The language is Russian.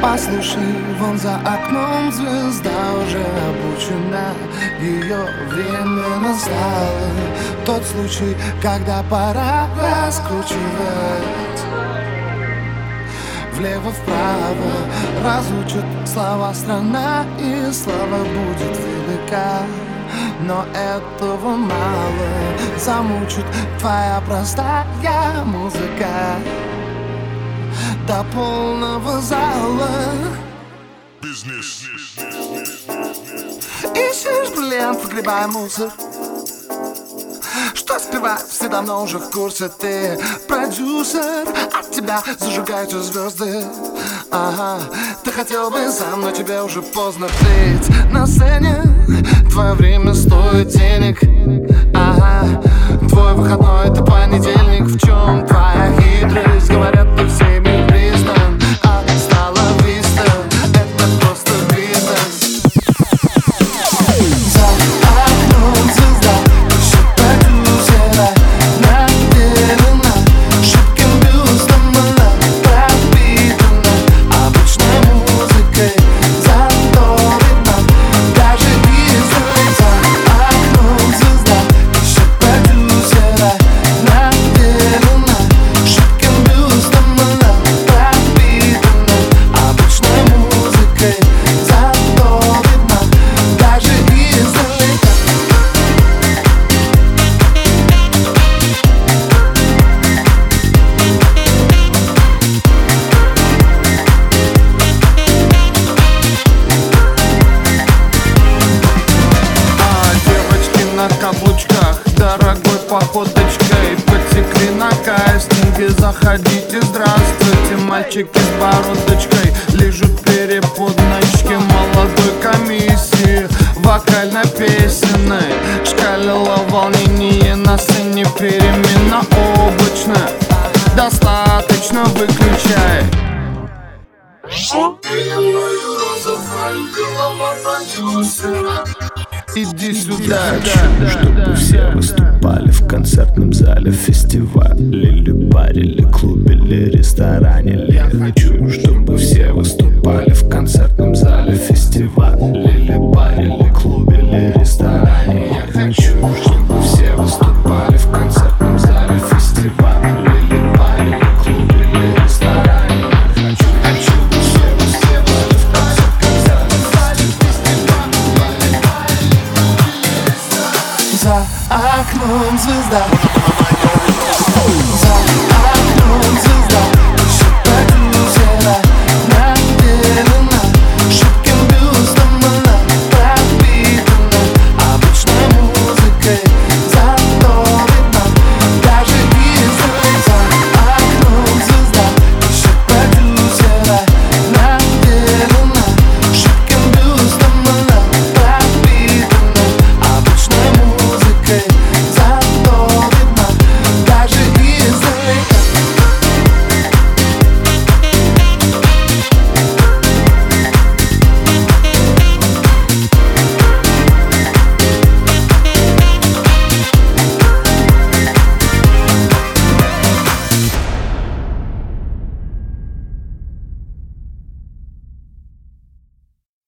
Послушай, вон за окном звезда уже обучена Ее время настало. Тот случай, когда пора раскручивать. Влево-вправо разучат слова страна И слава будет велика. Но этого мало Замучит твоя простая музыка До полного зала. Ищешь бриллиант, выгребая мусор. Что спевать, все давно уже в курсе. Ты продюсер, от тебя зажигаются звезды. Ага, ты хотел бы сам, но тебе уже поздно Ты на сцене, твое время стоит денег. Ага, твой выходной это понедельник. В чем твоя походочкой. Потекли на кастинге Заходите, здравствуйте Мальчики с бородочкой. Лежат переподночки Молодой комиссии. Вокально-песенной Шкалило волнение На сцене перемена облачная. Достаточно выключай Иди сюда, Хочу, чтобы все выступали в концертном зале фестивале Или баре, или клубе, или ресторане или Хочу, чтобы все выступали в концертном зале фестивале Или баре, или клубе, или ресторане Я хочу, чтобы За окном звезда За окном звезда